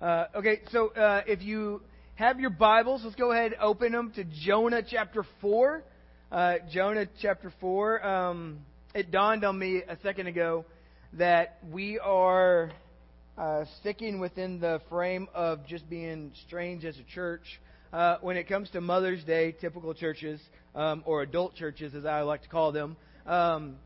Uh, okay, so uh, if you have your Bibles, let's go ahead and open them to Jonah chapter 4. Uh, Jonah chapter 4. Um, it dawned on me a second ago that we are uh, sticking within the frame of just being strange as a church. Uh, when it comes to Mother's Day, typical churches, um, or adult churches as I like to call them, um,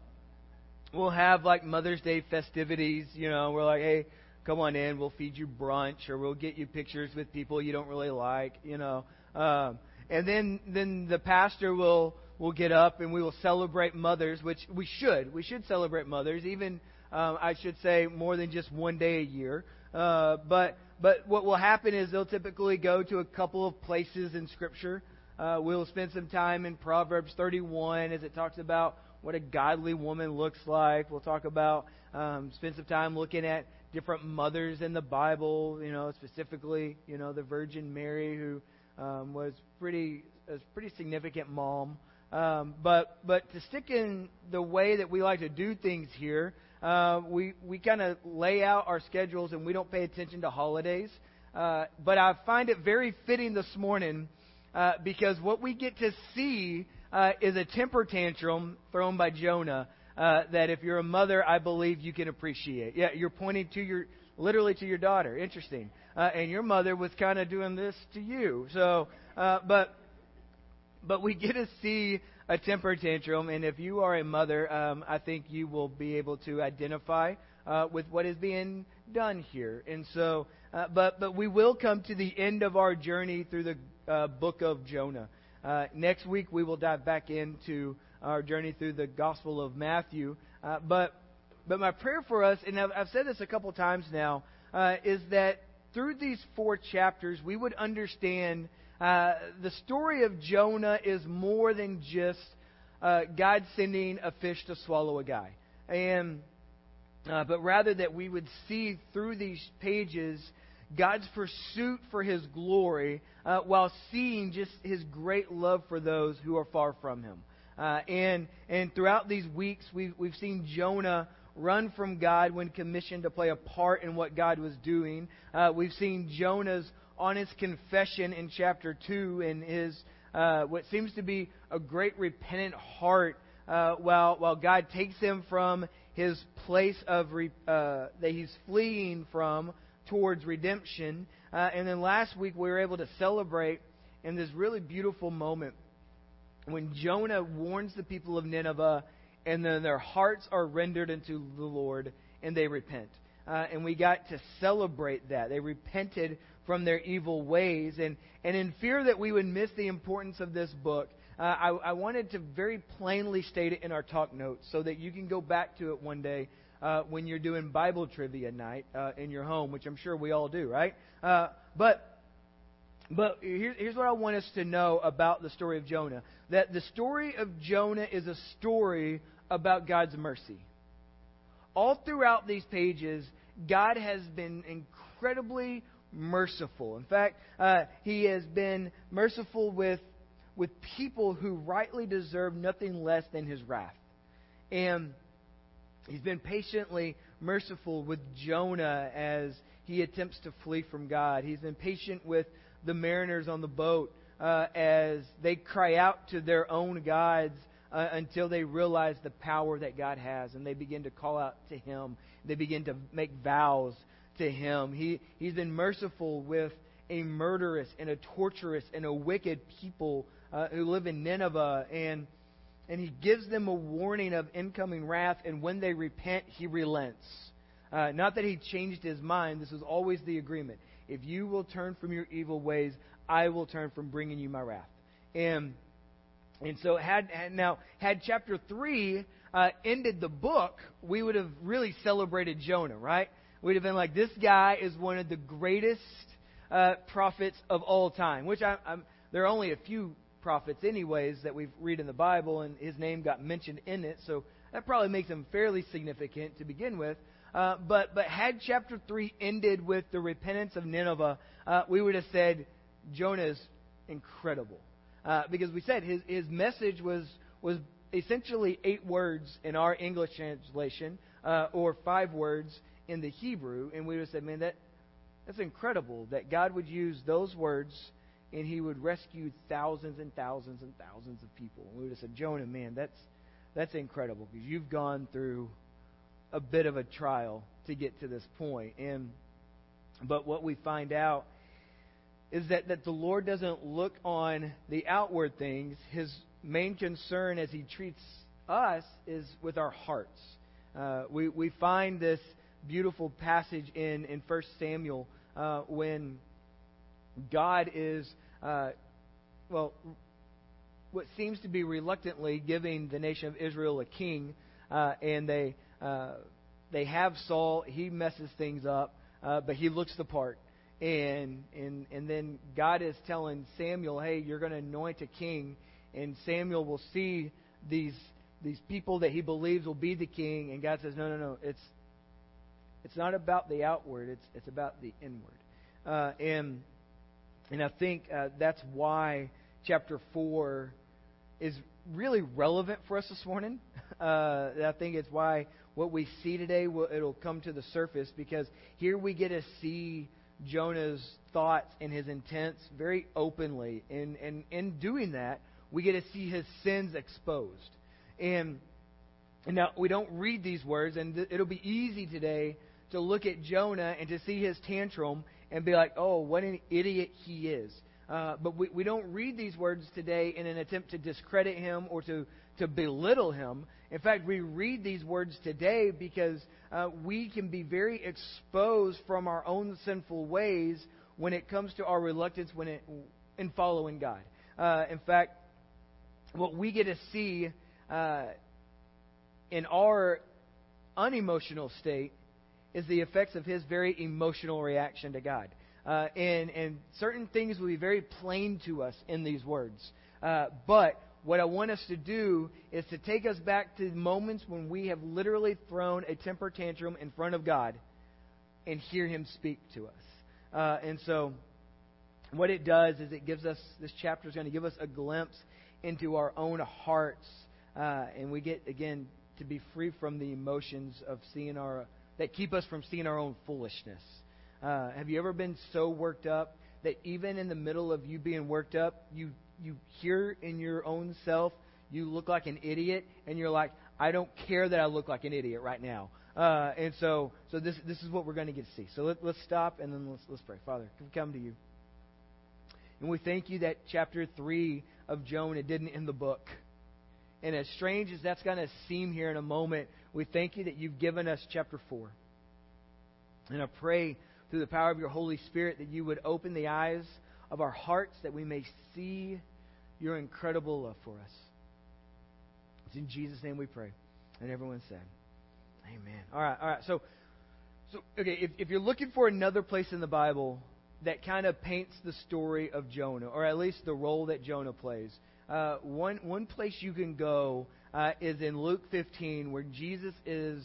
we'll have like Mother's Day festivities. You know, we're like, hey, come on in, we'll feed you brunch, or we'll get you pictures with people you don't really like, you know. Um, and then then the pastor will will get up and we will celebrate mothers, which we should. We should celebrate mothers, even um, I should say more than just one day a year. Uh, but but what will happen is they'll typically go to a couple of places in Scripture. Uh, we'll spend some time in Proverbs 31 as it talks about what a godly woman looks like. We'll talk about um, spend some time looking at different mothers in the Bible, you know, specifically, you know, the Virgin Mary, who um, was pretty a pretty significant mom. Um, but but to stick in the way that we like to do things here, uh, we we kind of lay out our schedules and we don't pay attention to holidays. Uh, but I find it very fitting this morning uh, because what we get to see uh, is a temper tantrum thrown by Jonah uh, that if you're a mother, I believe you can appreciate. Yeah, you're pointing to your literally to your daughter. Interesting. Uh, and your mother was kind of doing this to you. So, uh, but but we get to see a temper tantrum, and if you are a mother, um, I think you will be able to identify uh, with what is being done here. And so, uh, but but we will come to the end of our journey through the uh, book of Jonah. Uh, next week we will dive back into our journey through the Gospel of Matthew. Uh, but but my prayer for us, and I've, I've said this a couple times now, uh, is that through these four chapters we would understand uh, the story of Jonah is more than just uh, God sending a fish to swallow a guy, and uh, but rather that we would see through these pages God's pursuit for His glory, uh, while seeing just His great love for those who are far from Him. Uh, and and throughout these weeks, we've we've seen Jonah run from God when commissioned to play a part in what God was doing. Uh, we've seen Jonah's honest confession in chapter two and his uh, what seems to be a great repentant heart, uh, while while God takes him from his place of re, uh, that he's fleeing from towards redemption. Uh, and then last week we were able to celebrate in this really beautiful moment when Jonah warns the people of Nineveh, and then their hearts are rendered unto the Lord, and they repent. Uh, and we got to celebrate that. They repented from their evil ways. And, and in fear that we would miss the importance of this book, uh, I, I wanted to very plainly state it in our talk notes so that you can go back to it one day uh, when you're doing Bible trivia night uh, in your home, which I'm sure we all do, right? Uh, but but here, here's what I want us to know about the story of Jonah that the story of Jonah is a story about God's mercy. All throughout these pages, God has been incredibly merciful. In fact, uh, He has been merciful with, with people who rightly deserve nothing less than His wrath. And He's been patiently merciful with Jonah as he attempts to flee from God. He's been patient with the mariners on the boat uh, as they cry out to their own gods uh, until they realize the power that God has and they begin to call out to Him. They begin to make vows to Him. He, he's been merciful with a murderous and a torturous and a wicked people uh, who live in Nineveh and and he gives them a warning of incoming wrath, and when they repent, he relents. Uh, not that he changed his mind, this was always the agreement. If you will turn from your evil ways, I will turn from bringing you my wrath. And and so had, now had chapter three uh, ended the book, we would have really celebrated Jonah, right? We'd have been like, this guy is one of the greatest uh, prophets of all time. Which I, I'm, there are only a few prophets, anyways, that we read in the Bible, and his name got mentioned in it, so that probably makes him fairly significant to begin with. Uh, but but had chapter three ended with the repentance of Nineveh, uh, we would have said Jonah is incredible uh, because we said his his message was was essentially eight words in our English translation uh, or five words in the Hebrew, and we would have said, man, that that's incredible that God would use those words and he would rescue thousands and thousands and thousands of people. And we would have said, Jonah, man, that's that's incredible because you've gone through a bit of a trial to get to this point. And but what we find out is that, that the Lord doesn't look on the outward things. His main concern as he treats us is with our hearts. Uh, we, we find this beautiful passage in, in 1 Samuel uh, when God is, uh, well, what seems to be reluctantly giving the nation of Israel a king, uh, and they, uh, they have Saul. He messes things up, uh, but he looks the part and and and then God is telling Samuel, "Hey, you're going to anoint a king," and Samuel will see these these people that he believes will be the king, and God says, "No, no, no. It's it's not about the outward. It's it's about the inward." Uh, and and I think uh, that's why chapter four is really relevant for us this morning. Uh, I think it's why what we see today will it'll come to the surface because here we get to see Jonah's thoughts and his intents very openly. And, and in doing that, we get to see his sins exposed. And, and now, we don't read these words, and th- it'll be easy today to look at Jonah and to see his tantrum and be like, oh, what an idiot he is. Uh, but we, we don't read these words today in an attempt to discredit him or to, to belittle him. In fact, we read these words today because uh, we can be very exposed from our own sinful ways when it comes to our reluctance when it, in following God. Uh, in fact, what we get to see uh, in our unemotional state is the effects of his very emotional reaction to God. Uh, and, and certain things will be very plain to us in these words. Uh, but what I want us to do is to take us back to moments when we have literally thrown a temper tantrum in front of God and hear Him speak to us. Uh, and so, what it does is it gives us, this chapter is going to give us a glimpse into our own hearts. Uh, and we get, again, to be free from the emotions of seeing our, that keep us from seeing our own foolishness. Uh, have you ever been so worked up that even in the middle of you being worked up, you you hear in your own self you look like an idiot, and you're like, I don't care that I look like an idiot right now. Uh, and so, so this this is what we're going to get to see. So let, let's stop and then let's let's pray. Father, we come to you, and we thank you that chapter three of Jonah didn't end the book. And as strange as that's going to seem here in a moment, we thank you that you've given us chapter four. And I pray through the power of your Holy Spirit that you would open the eyes of our hearts that we may see your incredible love for us. It's in Jesus' name we pray. And everyone said, Amen. All right, all right. So, so okay, if, if you're looking for another place in the Bible that kind of paints the story of Jonah, or at least the role that Jonah plays, uh, one, one place you can go uh, is in Luke 15, where Jesus is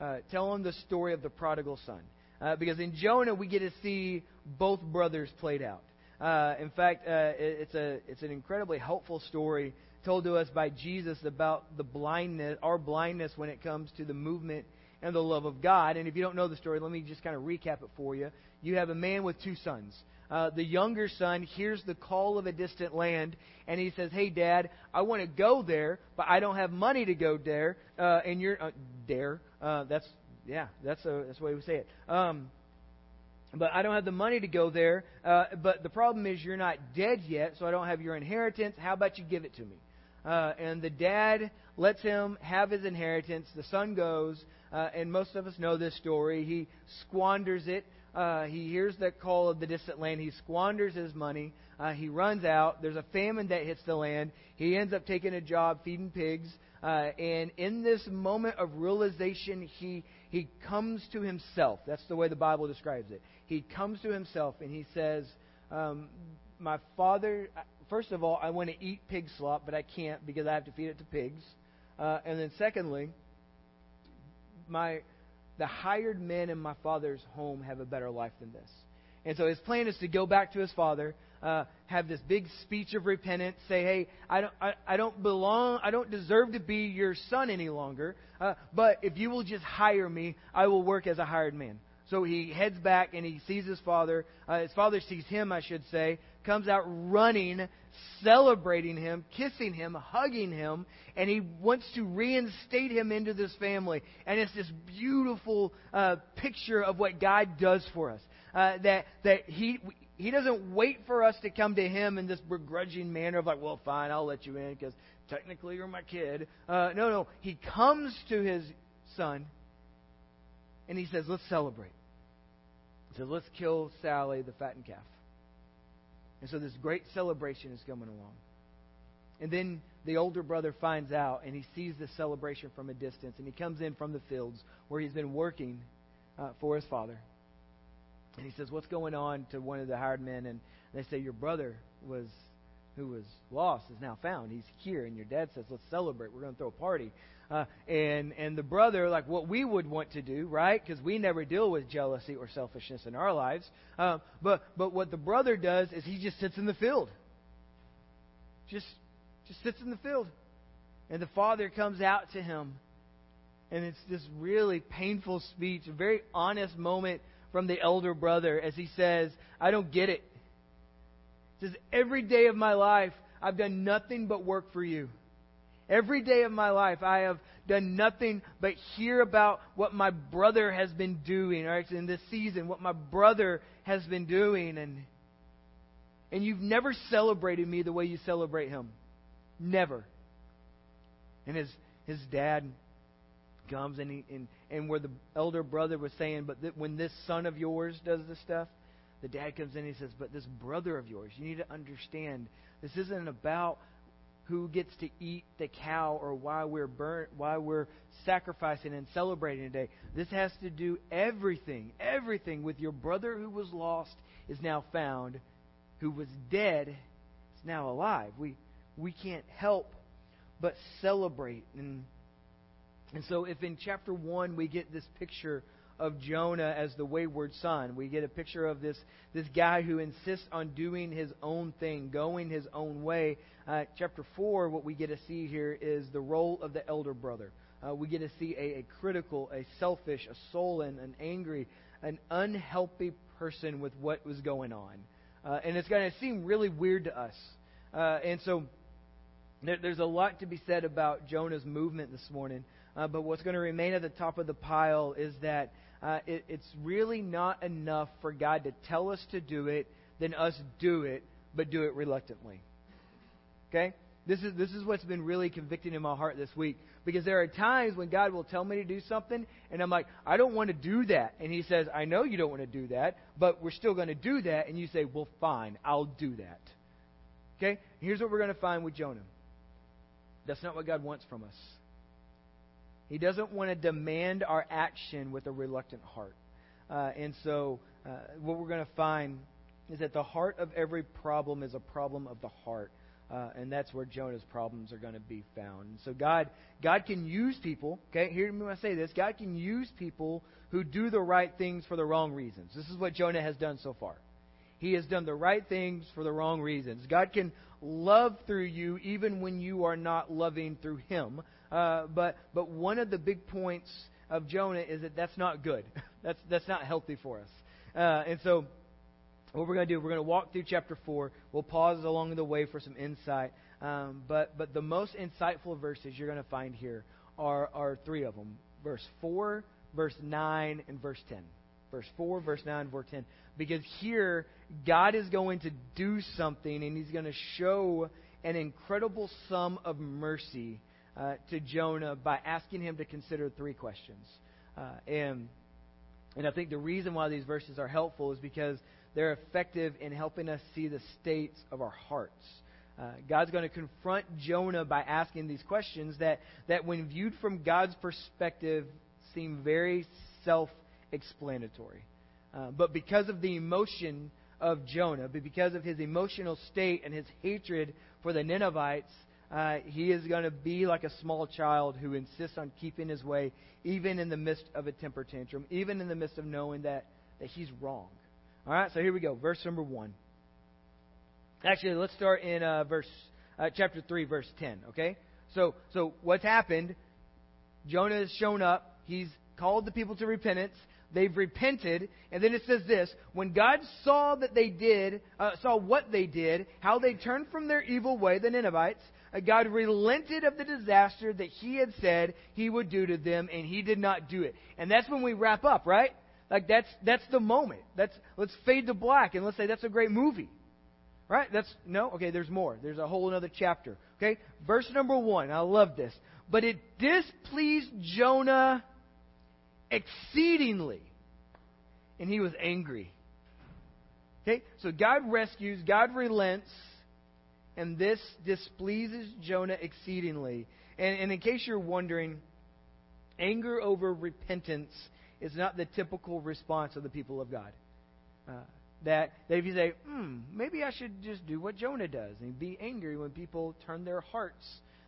uh, telling the story of the prodigal son. Uh, because in Jonah, we get to see both brothers played out. Uh, in fact, uh, it, it's, a, it's an incredibly helpful story told to us by Jesus about the blindness, our blindness when it comes to the movement and the love of God. And if you don't know the story, let me just kind of recap it for you. You have a man with two sons. Uh, the younger son hears the call of a distant land, and he says, "Hey, Dad, I want to go there, but I don't have money to go there." Uh, and you're uh, there. Uh, that's yeah, that's a, that's the way we say it. Um, but I don't have the money to go there. Uh, but the problem is you're not dead yet, so I don't have your inheritance. How about you give it to me? Uh, and the dad lets him have his inheritance. The son goes, uh, and most of us know this story. He squanders it. Uh, he hears the call of the distant land. He squanders his money. Uh, he runs out. There's a famine that hits the land. He ends up taking a job feeding pigs. Uh, and in this moment of realization, he, he comes to himself. That's the way the Bible describes it. He comes to himself and he says, um, My father, first of all, I want to eat pig slop, but I can't because I have to feed it to pigs. Uh, and then secondly, my the hired men in my father's home have a better life than this. And so his plan is to go back to his father, uh, have this big speech of repentance, say, "Hey, I don't, I, I don't belong, I don't deserve to be your son any longer. Uh, but if you will just hire me, I will work as a hired man." So he heads back and he sees his father. Uh, his father sees him, I should say, comes out running, celebrating him, kissing him, hugging him, and he wants to reinstate him into this family. And it's this beautiful uh, picture of what God does for us. Uh, that that he he doesn't wait for us to come to him in this begrudging manner of like, well, fine, I'll let you in because technically you're my kid. Uh, no, no, he comes to his son and he says, let's celebrate. Says, let's kill Sally, the fattened calf. And so this great celebration is coming along. And then the older brother finds out and he sees the celebration from a distance and he comes in from the fields where he's been working uh, for his father. And he says, What's going on to one of the hired men? And they say, Your brother was who was lost is now found. He's here. And your dad says, Let's celebrate. We're going to throw a party. Uh, and and the brother, like what we would want to do, right? Because we never deal with jealousy or selfishness in our lives. Uh, but but what the brother does is he just sits in the field. Just just sits in the field, and the father comes out to him, and it's this really painful speech, a very honest moment from the elder brother as he says, "I don't get it." Says, "Every day of my life, I've done nothing but work for you." Every day of my life, I have done nothing but hear about what my brother has been doing, right? In this season, what my brother has been doing, and and you've never celebrated me the way you celebrate him, never. And his his dad comes and he and and where the elder brother was saying, but th- when this son of yours does this stuff, the dad comes in and he says, but this brother of yours, you need to understand, this isn't about who gets to eat the cow or why we're burnt, why we're sacrificing and celebrating today. This has to do everything, everything with your brother who was lost is now found, who was dead is now alive. We we can't help but celebrate and and so if in chapter 1 we get this picture of Jonah as the wayward son. We get a picture of this, this guy who insists on doing his own thing, going his own way. Uh, chapter 4, what we get to see here is the role of the elder brother. Uh, we get to see a, a, critical, a selfish, a sullen, an angry, an unhealthy person with what was going on. Uh, and it's going to seem really weird to us. Uh, and so there, there's a lot to be said about Jonah's movement this morning. Uh, but what's going to remain at the top of the pile is that uh, it, it's really not enough for God to tell us to do it, then us do it, but do it reluctantly. Okay? This is, this is what's been really convicting in my heart this week. Because there are times when God will tell me to do something, and I'm like, I don't want to do that. And He says, I know you don't want to do that, but we're still going to do that. And you say, Well, fine, I'll do that. Okay? Here's what we're going to find with Jonah that's not what God wants from us. He doesn't want to demand our action with a reluctant heart. Uh, and so, uh, what we're going to find is that the heart of every problem is a problem of the heart. Uh, and that's where Jonah's problems are going to be found. And so God, God can use people. Okay, hear me when I say this. God can use people who do the right things for the wrong reasons. This is what Jonah has done so far. He has done the right things for the wrong reasons. God can love through you even when you are not loving through Him. Uh, but but one of the big points of Jonah is that that's not good. that's that's not healthy for us. Uh, and so, what we're going to do, we're going to walk through chapter four. We'll pause along the way for some insight. Um, but but the most insightful verses you're going to find here are are three of them: verse four, verse nine, and verse ten. Verse 4, verse 9, verse 10. Because here, God is going to do something, and He's going to show an incredible sum of mercy uh, to Jonah by asking him to consider three questions. Uh, and, and I think the reason why these verses are helpful is because they're effective in helping us see the states of our hearts. Uh, God's going to confront Jonah by asking these questions that, that, when viewed from God's perspective, seem very self explanatory. Uh, but because of the emotion of Jonah, but because of his emotional state and his hatred for the Ninevites, uh, he is going to be like a small child who insists on keeping his way, even in the midst of a temper tantrum, even in the midst of knowing that, that he's wrong. All right, so here we go. Verse number 1. Actually, let's start in uh, verse uh, chapter 3, verse 10, okay? So, so what's happened? Jonah has shown up. He's called the people to repentance. they've repented, and then it says this: when God saw that they did, uh, saw what they did, how they turned from their evil way, the Ninevites, God relented of the disaster that He had said He would do to them, and He did not do it. And that's when we wrap up, right? Like that's that's the moment. That's let's fade to black and let's say that's a great movie. Right? That's no, okay, there's more. There's a whole another chapter. Okay? Verse number one. I love this. But it displeased Jonah exceedingly. And he was angry. Okay? So God rescues, God relents, and this displeases Jonah exceedingly. And, and in case you're wondering, anger over repentance is not the typical response of the people of God. Uh, that, if you say, hmm, maybe I should just do what Jonah does and be angry when people turn their hearts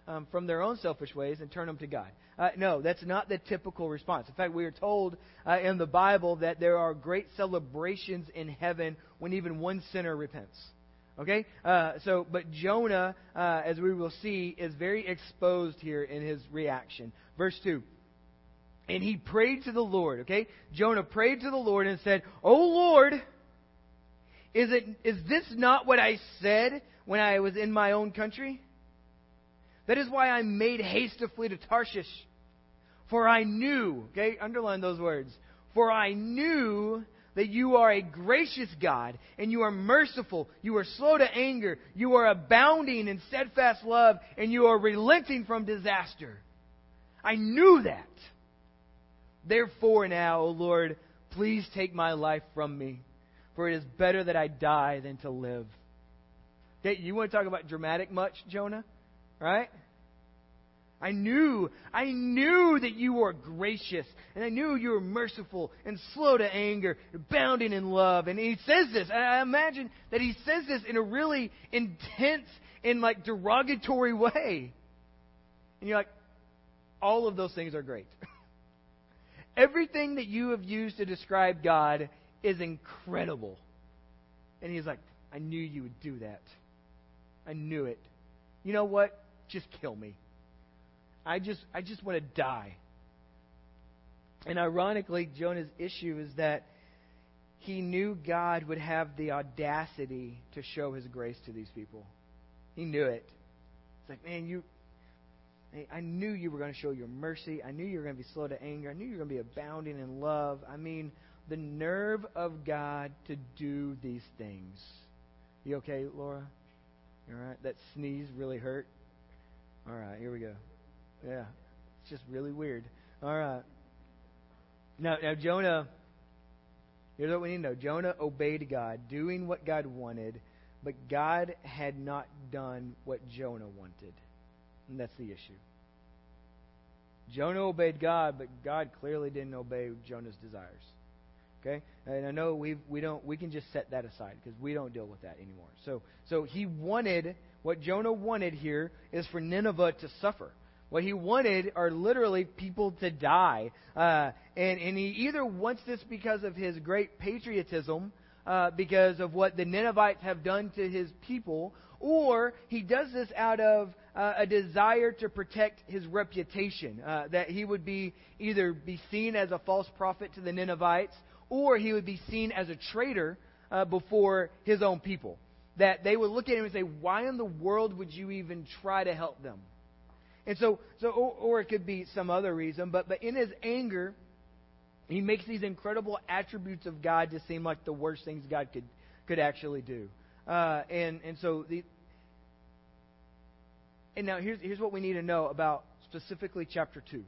um, from their own selfish ways and turn them to God. Uh, no, that's not the typical response. In fact, we are told uh, in the Bible that there are great celebrations in heaven when even one sinner repents. Okay? Uh, so, but Jonah, uh, as we will see, is very exposed here in his reaction. Verse 2. And he prayed to the Lord, okay? Jonah prayed to the Lord and said, "O Lord, is it is this not what I said when I was in my own country? That is why I made haste to flee to Tarshish. For I knew, okay, underline those words. For I knew that you are a gracious God and you are merciful. You are slow to anger. You are abounding in steadfast love and you are relenting from disaster. I knew that. Therefore, now, O Lord, please take my life from me, for it is better that I die than to live. Okay, you want to talk about dramatic much, Jonah? Right? I knew, I knew that you were gracious, and I knew you were merciful and slow to anger, abounding in love. And he says this, I imagine that he says this in a really intense and like derogatory way. And you're like, all of those things are great. Everything that you have used to describe God is incredible. And he's like, I knew you would do that. I knew it. You know what? Just kill me. I just I just want to die. And ironically, Jonah's issue is that he knew God would have the audacity to show his grace to these people. He knew it. It's like, man, you I knew you were going to show your mercy. I knew you were going to be slow to anger. I knew you were going to be abounding in love. I mean, the nerve of God to do these things. You okay, Laura? All right. That sneeze really hurt. All right, here we go. Yeah, it's just really weird. All right. Now, now Jonah. Here's what we need to know. Jonah obeyed God, doing what God wanted, but God had not done what Jonah wanted. And that's the issue. Jonah obeyed God, but God clearly didn't obey Jonah's desires. Okay? And I know we we don't we can just set that aside because we don't deal with that anymore. So so he wanted what Jonah wanted here is for Nineveh to suffer. What he wanted are literally people to die. Uh, and, and he either wants this because of his great patriotism, uh, because of what the Ninevites have done to his people, or he does this out of uh, a desire to protect his reputation, uh, that he would be either be seen as a false prophet to the Ninevites, or he would be seen as a traitor uh, before his own people. That they would look at him and say, "Why in the world would you even try to help them?" And so, so or, it could be some other reason, but but in his anger, he makes these incredible attributes of God to seem like the worst things God could could actually do. Uh, and and so the and now here's here's what we need to know about specifically chapter two.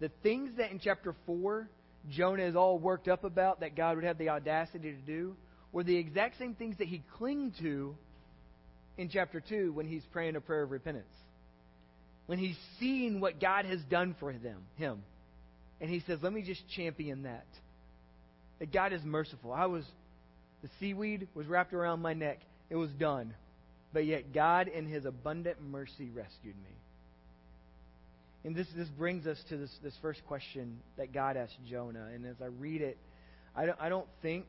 The things that in chapter four Jonah is all worked up about that God would have the audacity to do were the exact same things that he clung to in chapter 2 when he's praying a prayer of repentance. When he's seeing what God has done for them, him. And he says, Let me just champion that. That God is merciful. I was the seaweed was wrapped around my neck. It was done. But yet God in his abundant mercy rescued me. And this, this brings us to this, this first question that God asked Jonah. And as I read it, I don't, I don't think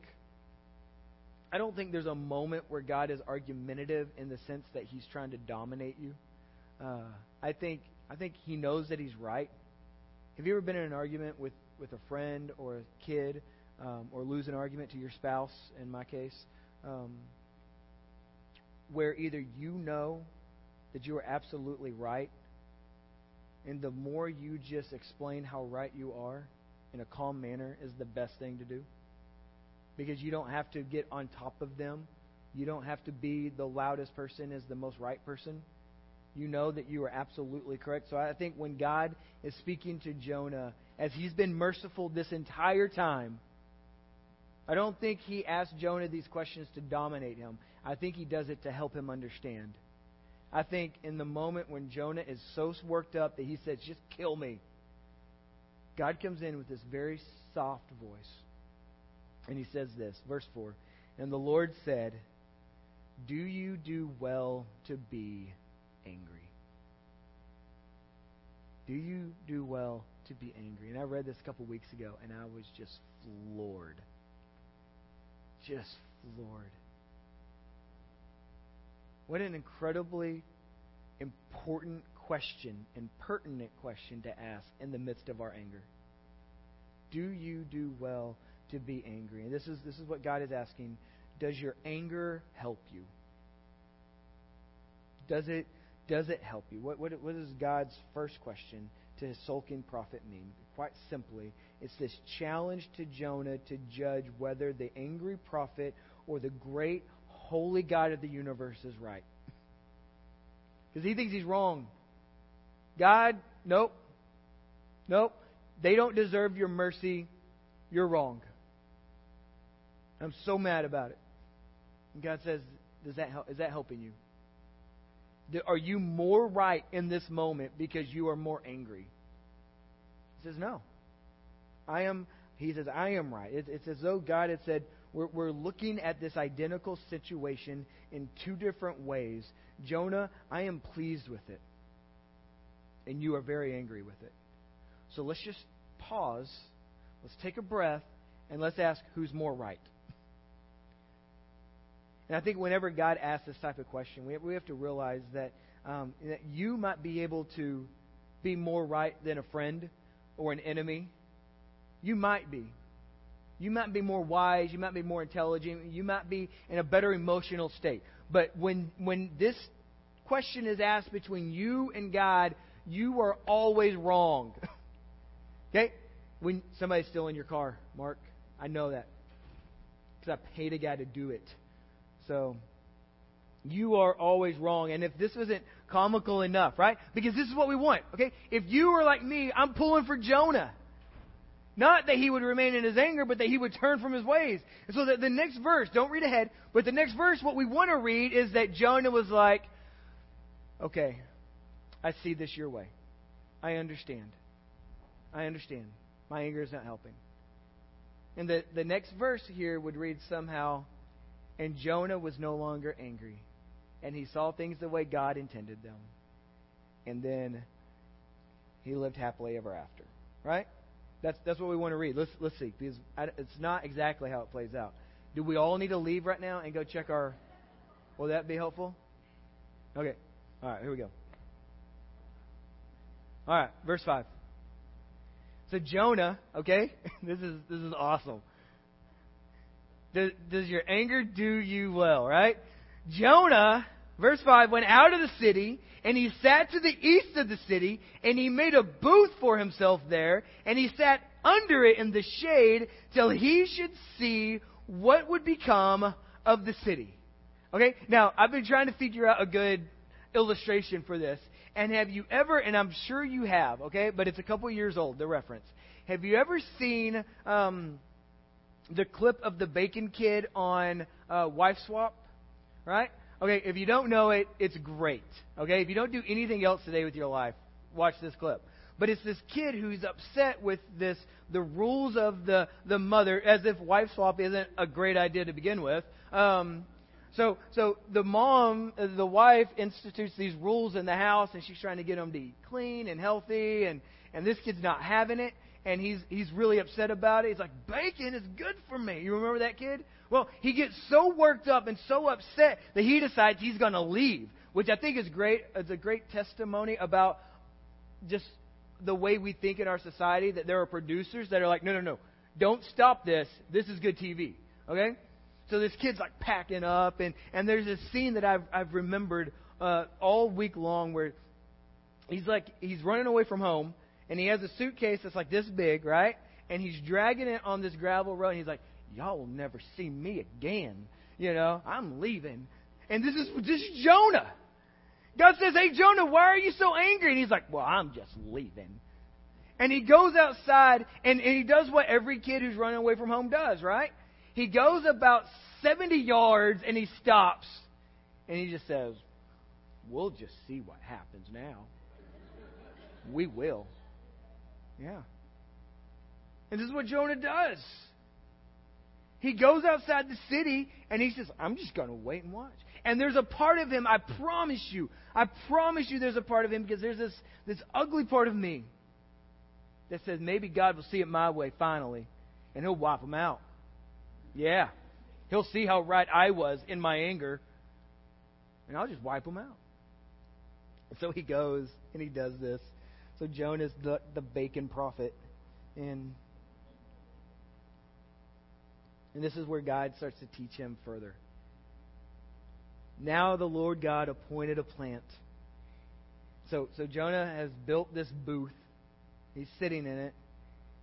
I don't think there's a moment where God is argumentative in the sense that He's trying to dominate you. Uh, I think I think He knows that He's right. Have you ever been in an argument with with a friend or a kid, um, or lose an argument to your spouse, in my case, um, where either you know that you are absolutely right, and the more you just explain how right you are in a calm manner is the best thing to do. Because you don't have to get on top of them. You don't have to be the loudest person as the most right person. You know that you are absolutely correct. So I think when God is speaking to Jonah, as he's been merciful this entire time, I don't think he asked Jonah these questions to dominate him. I think he does it to help him understand. I think in the moment when Jonah is so worked up that he says, just kill me, God comes in with this very soft voice. And he says this, verse 4 And the Lord said, Do you do well to be angry? Do you do well to be angry? And I read this a couple weeks ago, and I was just floored. Just floored. What an incredibly important question and pertinent question to ask in the midst of our anger. Do you do well to be angry? And this is this is what God is asking. Does your anger help you? Does it does it help you? What what, what is God's first question to his sulking prophet mean? Quite simply, it's this challenge to Jonah to judge whether the angry prophet or the great holy God of the universe is right. Because he thinks he's wrong. God, nope. Nope. They don't deserve your mercy. You're wrong. I'm so mad about it. And God says, Does that help, is that helping you? Are you more right in this moment because you are more angry? He says, No. I am, he says, I am right. It's, it's as though God had said, we're, we're looking at this identical situation in two different ways. Jonah, I am pleased with it. And you are very angry with it. So let's just pause. Let's take a breath and let's ask who's more right. And I think whenever God asks this type of question, we have, we have to realize that, um, that you might be able to be more right than a friend or an enemy. You might be. You might be more wise. You might be more intelligent. You might be in a better emotional state. But when, when this question is asked between you and God, you are always wrong. okay? When somebody's still in your car, Mark, I know that. Because I paid a guy to do it. So, you are always wrong. And if this isn't comical enough, right? Because this is what we want, okay? If you are like me, I'm pulling for Jonah. Not that he would remain in his anger, but that he would turn from his ways. And so that the next verse, don't read ahead, but the next verse, what we want to read is that Jonah was like, okay, I see this your way. I understand. I understand. My anger is not helping. And the, the next verse here would read somehow, and Jonah was no longer angry, and he saw things the way God intended them. And then he lived happily ever after. Right? That's, that's what we want to read. Let's, let's see, because it's not exactly how it plays out. Do we all need to leave right now and go check our. Will that be helpful? Okay. All right, here we go. All right, verse 5. So Jonah, okay? this is this is awesome. Does, does your anger do you well, right? Jonah, verse 5, went out of the city and he sat to the east of the city, and he made a booth for himself there, and he sat under it in the shade till he should see what would become of the city. Okay? Now, I've been trying to figure out a good illustration for this. And have you ever, and I'm sure you have, okay, but it's a couple years old, the reference. Have you ever seen um, the clip of the Bacon Kid on uh, Wife Swap? Right? Okay, if you don't know it, it's great. Okay, if you don't do anything else today with your life, watch this clip. But it's this kid who's upset with this the rules of the the mother, as if wife swap isn't a great idea to begin with. Um, so so the mom, uh, the wife institutes these rules in the house, and she's trying to get them to eat clean and healthy, and and this kid's not having it, and he's he's really upset about it. He's like, bacon is good for me. You remember that kid? Well, he gets so worked up and so upset that he decides he's going to leave, which I think is great. It's a great testimony about just the way we think in our society that there are producers that are like, no, no, no, don't stop this. This is good TV. Okay? So this kid's like packing up, and, and there's this scene that I've, I've remembered uh, all week long where he's like, he's running away from home, and he has a suitcase that's like this big, right? And he's dragging it on this gravel road, and he's like, y'all will never see me again. You know, I'm leaving. And this is, this is Jonah. God says, Hey, Jonah, why are you so angry? And he's like, Well, I'm just leaving. And he goes outside and, and he does what every kid who's running away from home does, right? He goes about 70 yards and he stops. And he just says, We'll just see what happens now. We will. Yeah. And this is what Jonah does. He goes outside the city and he says, I'm just going to wait and watch. And there's a part of him, I promise you, I promise you there's a part of him because there's this, this ugly part of me that says maybe God will see it my way finally and he'll wipe him out. Yeah. He'll see how right I was in my anger and I'll just wipe him out. And so he goes and he does this. So Jonah's the, the bacon prophet. And and this is where God starts to teach him further. Now the Lord God appointed a plant. So, so Jonah has built this booth. He's sitting in it.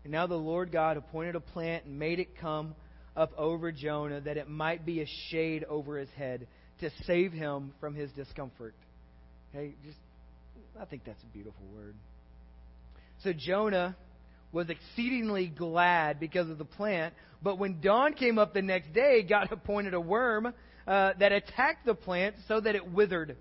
And now the Lord God appointed a plant and made it come up over Jonah that it might be a shade over his head to save him from his discomfort. Okay, just I think that's a beautiful word. So Jonah was exceedingly glad because of the plant, but when dawn came up the next day, God appointed a worm uh, that attacked the plant so that it withered.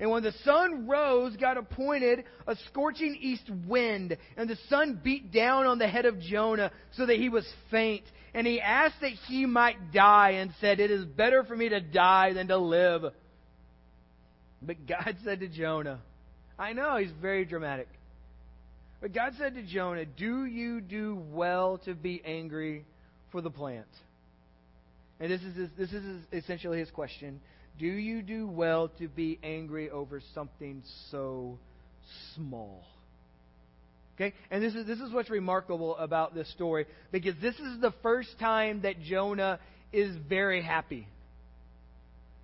And when the sun rose, God appointed a scorching east wind, and the sun beat down on the head of Jonah so that he was faint. And he asked that he might die, and said, It is better for me to die than to live. But God said to Jonah, I know, he's very dramatic. But God said to Jonah, Do you do well to be angry for the plant? And this is, his, this is essentially his question. Do you do well to be angry over something so small? Okay? And this is, this is what's remarkable about this story because this is the first time that Jonah is very happy.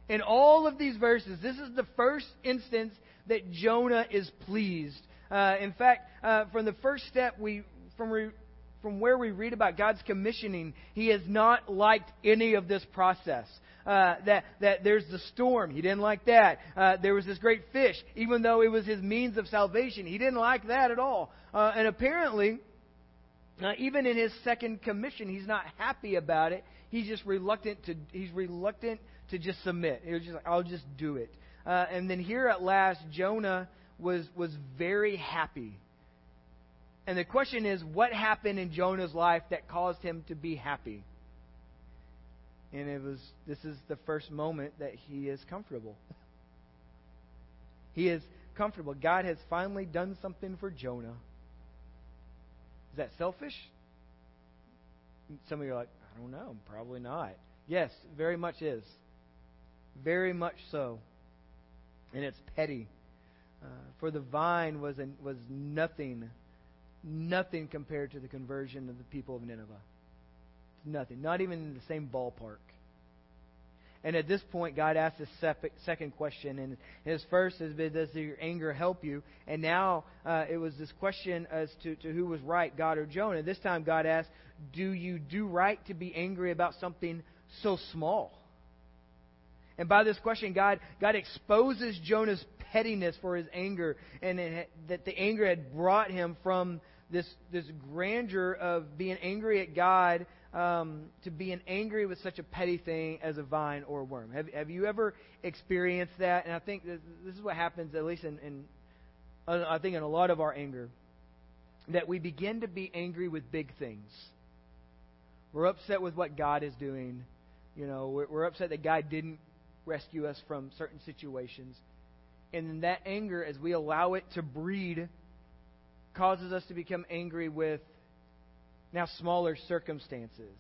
In all of these verses, this is the first instance that Jonah is pleased. Uh, in fact, uh, from the first step, we from re, from where we read about God's commissioning, He has not liked any of this process. Uh, that that there's the storm, He didn't like that. Uh, there was this great fish, even though it was His means of salvation, He didn't like that at all. Uh, and apparently, uh, even in His second commission, He's not happy about it. He's just reluctant to He's reluctant to just submit. He was just like, I'll just do it. And then here at last, Jonah was was very happy and the question is, what happened in Jonah's life that caused him to be happy? And it was this is the first moment that he is comfortable. he is comfortable. God has finally done something for Jonah. Is that selfish? Some of you are like, I don't know, probably not. Yes, very much is. Very much so. And it's petty. Uh, for the vine was, an, was nothing nothing compared to the conversion of the people of Nineveh. Nothing. Not even in the same ballpark. And at this point, God asks his second question. And his first has been, Does your anger help you? And now uh, it was this question as to, to who was right, God or Jonah. This time, God asks, Do you do right to be angry about something so small? And by this question, God, God exposes Jonah's pettiness for his anger, and it, that the anger had brought him from this, this grandeur of being angry at God um, to being angry with such a petty thing as a vine or a worm. Have, have you ever experienced that? And I think this, this is what happens, at least in, in uh, I think in a lot of our anger, that we begin to be angry with big things. We're upset with what God is doing. You know, we're, we're upset that God didn't rescue us from certain situations. And that anger, as we allow it to breed, causes us to become angry with now smaller circumstances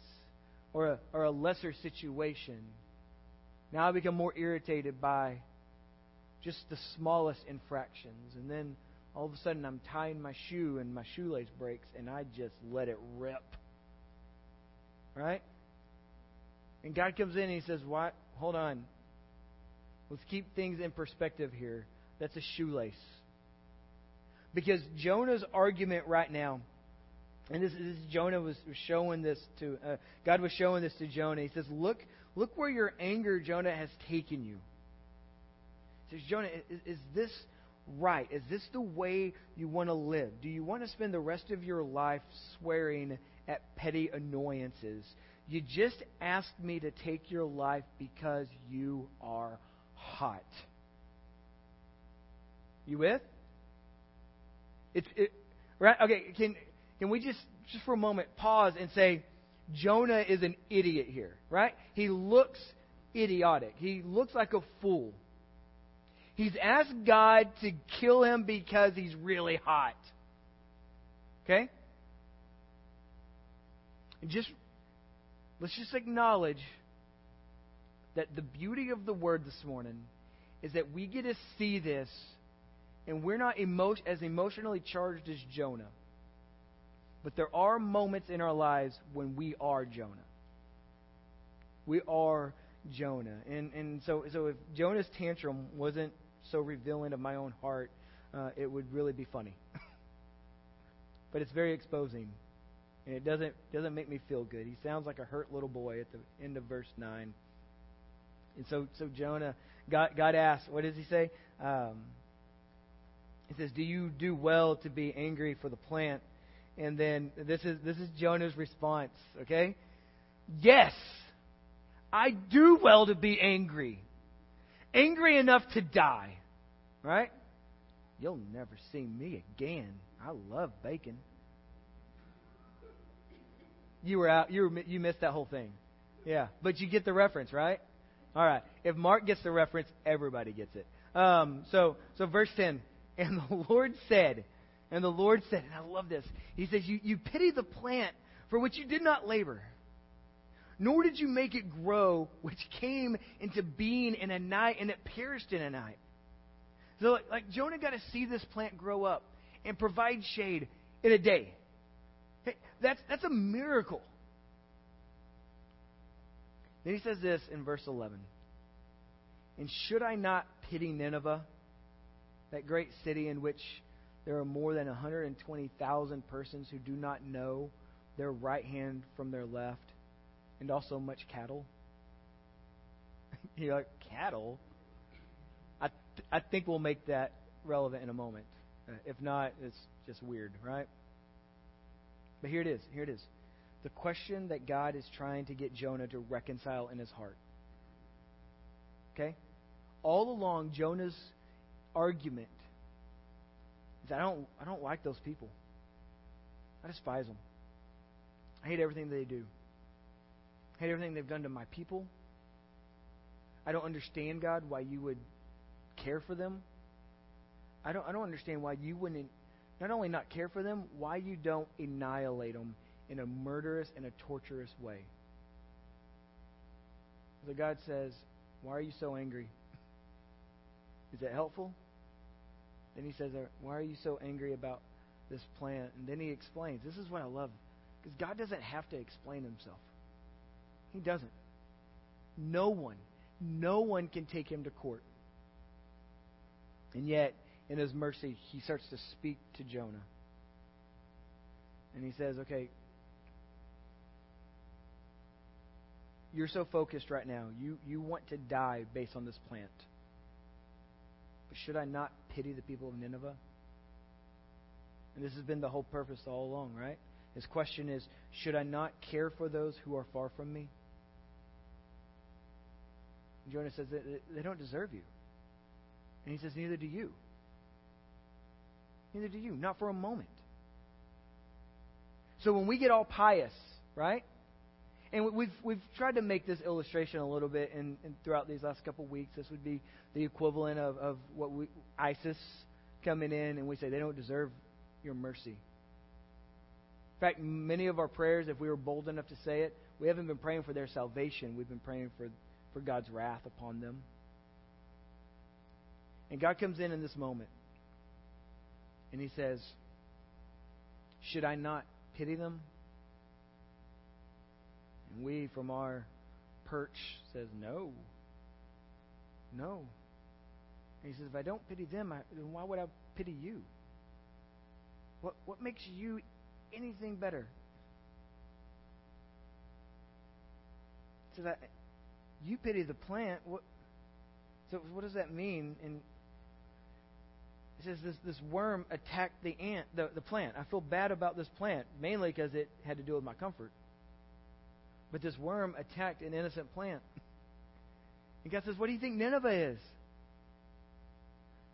or a, or a lesser situation. Now I become more irritated by just the smallest infractions. And then all of a sudden I'm tying my shoe and my shoelace breaks and I just let it rip. Right? And God comes in and he says, What? Hold on. Let's keep things in perspective here. That's a shoelace. Because Jonah's argument right now, and this, is Jonah was showing this to uh, God was showing this to Jonah. He says, "Look, look where your anger, Jonah, has taken you." He says, "Jonah, is, is this right? Is this the way you want to live? Do you want to spend the rest of your life swearing at petty annoyances? You just asked me to take your life because you are hot. You with? It's it, right. Okay, can can we just just for a moment pause and say Jonah is an idiot here, right? He looks idiotic. He looks like a fool. He's asked God to kill him because he's really hot. Okay? And just let's just acknowledge that the beauty of the word this morning is that we get to see this and we're not emo- as emotionally charged as Jonah. But there are moments in our lives when we are Jonah. We are Jonah. And, and so, so if Jonah's tantrum wasn't so revealing of my own heart, uh, it would really be funny. but it's very exposing. And it doesn't, doesn't make me feel good. He sounds like a hurt little boy at the end of verse 9. And so, so Jonah, God, God asks, what does he say? Um, he says, "Do you do well to be angry for the plant?" And then this is this is Jonah's response. Okay, yes, I do well to be angry, angry enough to die. Right? You'll never see me again. I love bacon. You were out. You were, you missed that whole thing. Yeah, but you get the reference, right? All right. If Mark gets the reference, everybody gets it. Um, so, so verse 10. And the Lord said, and the Lord said, and I love this. He says, you, you pity the plant for which you did not labor, nor did you make it grow, which came into being in a night, and it perished in a night. So, like, like Jonah got to see this plant grow up and provide shade in a day. Hey, that's, that's a miracle. Then he says this in verse 11 And should I not pity Nineveh, that great city in which there are more than 120,000 persons who do not know their right hand from their left, and also much cattle? You're like, cattle? I, th- I think we'll make that relevant in a moment. Uh, if not, it's just weird, right? But here it is. Here it is the question that God is trying to get Jonah to reconcile in his heart. Okay? All along, Jonah's argument is I don't, I don't like those people. I despise them. I hate everything they do. I hate everything they've done to my people. I don't understand, God, why you would care for them. I don't, I don't understand why you wouldn't not only not care for them, why you don't annihilate them in a murderous and a torturous way. So God says, Why are you so angry? Is that helpful? Then he says, Why are you so angry about this plant? And then he explains. This is what I love. Because God doesn't have to explain himself. He doesn't. No one, no one can take him to court. And yet, in his mercy, he starts to speak to Jonah. And he says, Okay, You're so focused right now. You, you want to die based on this plant. But should I not pity the people of Nineveh? And this has been the whole purpose all along, right? His question is Should I not care for those who are far from me? And Jonah says they don't deserve you. And he says, Neither do you. Neither do you. Not for a moment. So when we get all pious, right? And we've we've tried to make this illustration a little bit in, throughout these last couple of weeks. This would be the equivalent of, of what we, ISIS coming in and we say they don't deserve your mercy. In fact, many of our prayers, if we were bold enough to say it, we haven't been praying for their salvation. We've been praying for, for God's wrath upon them. And God comes in in this moment. And he says, Should I not pity them? And we, from our perch, says, No. No. And he says, If I don't pity them, I, then why would I pity you? What, what makes you anything better? So that you pity the plant. What, so what does that mean? And it says this, this worm attacked the ant, the, the plant. I feel bad about this plant, mainly because it had to do with my comfort. But this worm attacked an innocent plant. And God says, What do you think Nineveh is?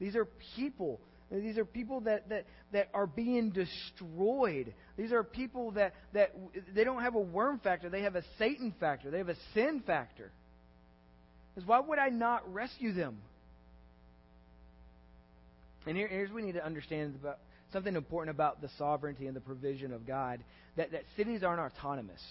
These are people. These are people that, that, that are being destroyed. These are people that, that they don't have a worm factor, they have a Satan factor, they have a sin factor. Because why would I not rescue them? And here, here's what we need to understand about something important about the sovereignty and the provision of God that, that cities aren't autonomous.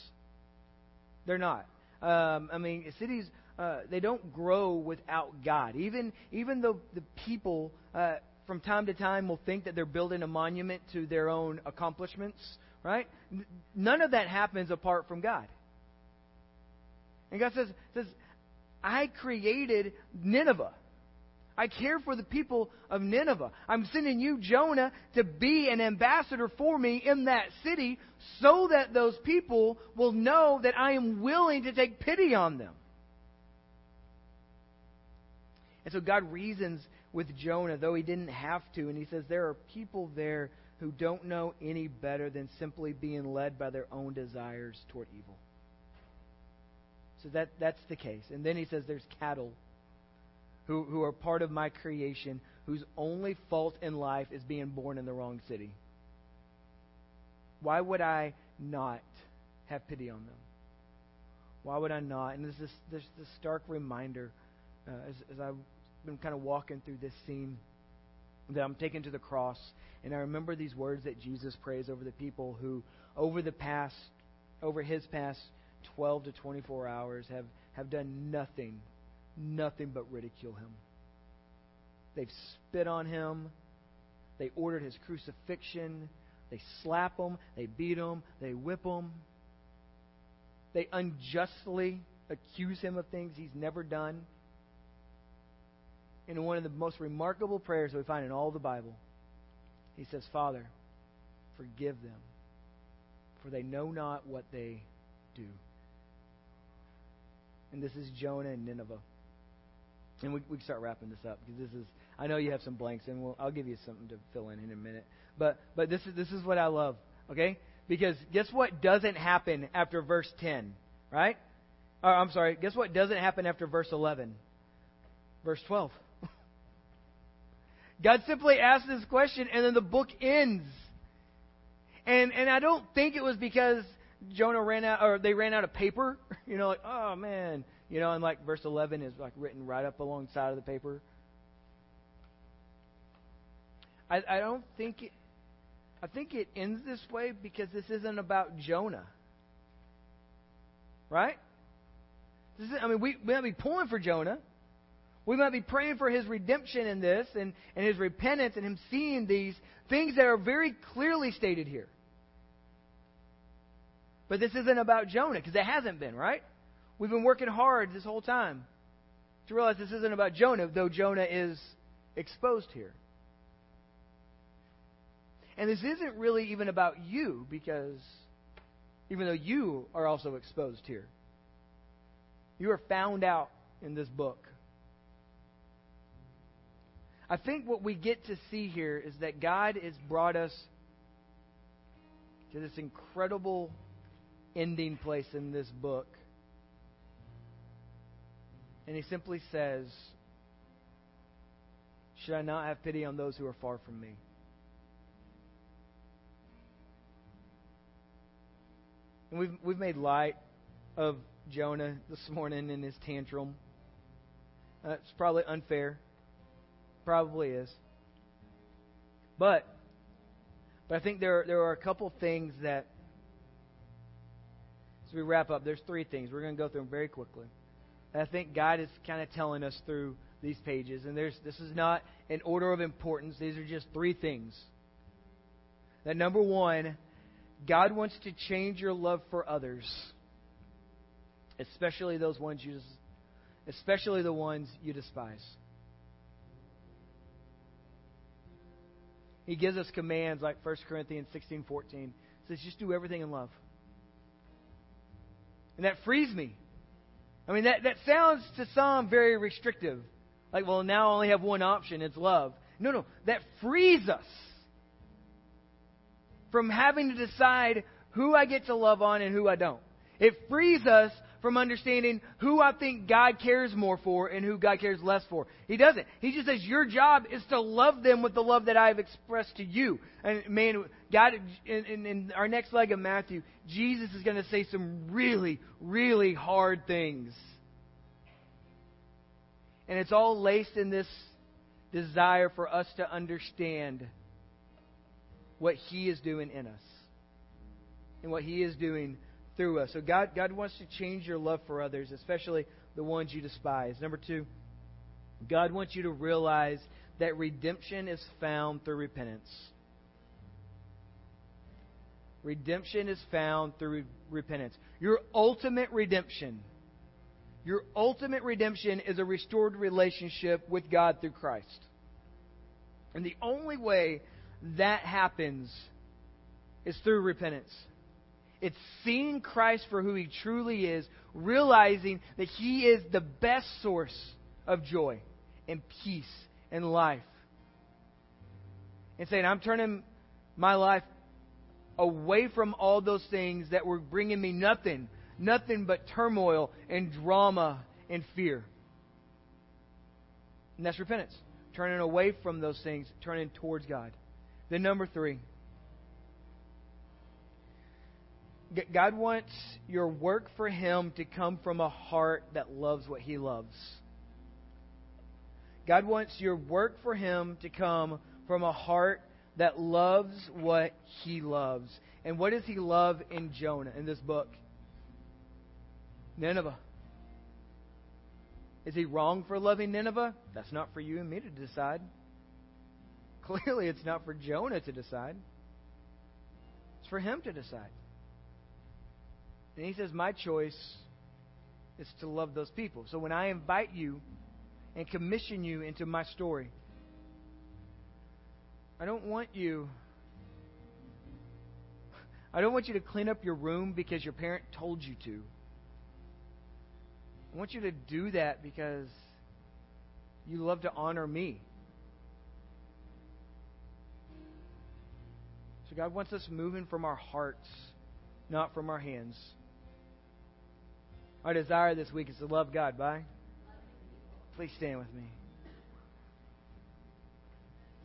They're not. Um, I mean, cities uh, they don't grow without God. Even even though the people uh, from time to time will think that they're building a monument to their own accomplishments, right? None of that happens apart from God. And God says says I created Nineveh. I care for the people of Nineveh. I'm sending you, Jonah, to be an ambassador for me in that city so that those people will know that I am willing to take pity on them. And so God reasons with Jonah, though he didn't have to, and he says there are people there who don't know any better than simply being led by their own desires toward evil. So that, that's the case. And then he says there's cattle who, who are part of my creation whose only fault in life is being born in the wrong city. Why would I not have pity on them? Why would I not? And this is this, this stark reminder uh, as, as I've been kind of walking through this scene that I'm taken to the cross, and I remember these words that Jesus prays over the people who, over the past, over his past 12 to 24 hours, have, have done nothing nothing but ridicule him. They've spit on him. They ordered his crucifixion. They slap him. They beat him. They whip him. They unjustly accuse him of things he's never done. In one of the most remarkable prayers that we find in all the Bible, he says, Father, forgive them, for they know not what they do. And this is Jonah and Nineveh. And we, we can start wrapping this up because this is, I know you have some blanks, and we'll, I'll give you something to fill in in a minute. But, but this, is, this is what I love, okay? Because guess what doesn't happen after verse 10, right? Or, I'm sorry, guess what doesn't happen after verse 11? Verse 12. God simply asks this question, and then the book ends. And, and I don't think it was because Jonah ran out, or they ran out of paper. You know, like, oh man, you know, and like verse 11 is like written right up alongside of the paper. I, I don't think it. I think it ends this way because this isn't about Jonah. Right? Is, I mean, we, we might be pulling for Jonah. We might be praying for his redemption in this and, and his repentance and him seeing these things that are very clearly stated here. But this isn't about Jonah because it hasn't been, right? We've been working hard this whole time to realize this isn't about Jonah, though Jonah is exposed here. And this isn't really even about you because even though you are also exposed here, you are found out in this book. I think what we get to see here is that God has brought us to this incredible ending place in this book and he simply says, Should I not have pity on those who are far from me? And we've, we've made light of Jonah this morning in his tantrum. Uh, it's probably unfair. Probably is. But, but I think there, there are a couple things that, as we wrap up, there's three things. We're going to go through them very quickly. I think God is kind of telling us through these pages. And there's, this is not an order of importance. These are just three things. that number one, God wants to change your love for others, especially those ones you, especially the ones you despise. He gives us commands like 1 Corinthians 16 14. says, just do everything in love. And that frees me. I mean, that, that sounds to some very restrictive. Like, well, now I only have one option it's love. No, no. That frees us from having to decide who I get to love on and who I don't. It frees us from understanding who I think God cares more for and who God cares less for. He doesn't. He just says, Your job is to love them with the love that I have expressed to you. And man, God, in, in, in our next leg of Matthew, Jesus is going to say some really, really hard things. And it's all laced in this desire for us to understand what He is doing in us and what He is doing through us. So God, God wants to change your love for others, especially the ones you despise. Number two, God wants you to realize that redemption is found through repentance. Redemption is found through repentance. Your ultimate redemption, your ultimate redemption is a restored relationship with God through Christ. And the only way that happens is through repentance. It's seeing Christ for who he truly is, realizing that he is the best source of joy and peace and life. And saying, I'm turning my life away from all those things that were bringing me nothing, nothing but turmoil and drama and fear. And that's repentance. Turning away from those things, turning towards God. Then, number three. God wants your work for Him to come from a heart that loves what He loves. God wants your work for Him to come from a heart that loves what He loves. And what does He love in Jonah, in this book? Nineveh. Is He wrong for loving Nineveh? That's not for you and me to decide. Clearly, it's not for Jonah to decide, it's for Him to decide. And he says, My choice is to love those people. So when I invite you and commission you into my story, I don't want you. I don't want you to clean up your room because your parent told you to. I want you to do that because you love to honor me. So God wants us moving from our hearts, not from our hands. Our desire this week is to love God by. Please stand with me.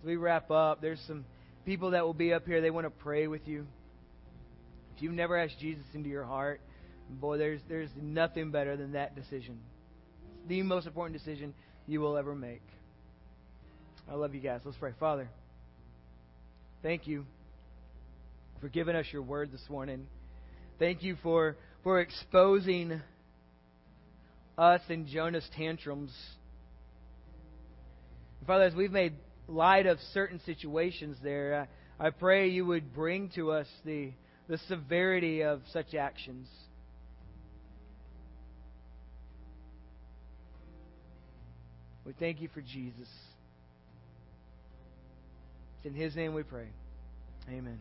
As we wrap up, there's some people that will be up here. They want to pray with you. If you've never asked Jesus into your heart, boy, there's there's nothing better than that decision. It's the most important decision you will ever make. I love you guys. Let's pray. Father, thank you for giving us your word this morning. Thank you for for exposing us in Jonah's tantrums. Father, as we've made light of certain situations there, I, I pray you would bring to us the, the severity of such actions. We thank you for Jesus. It's in His name we pray. Amen.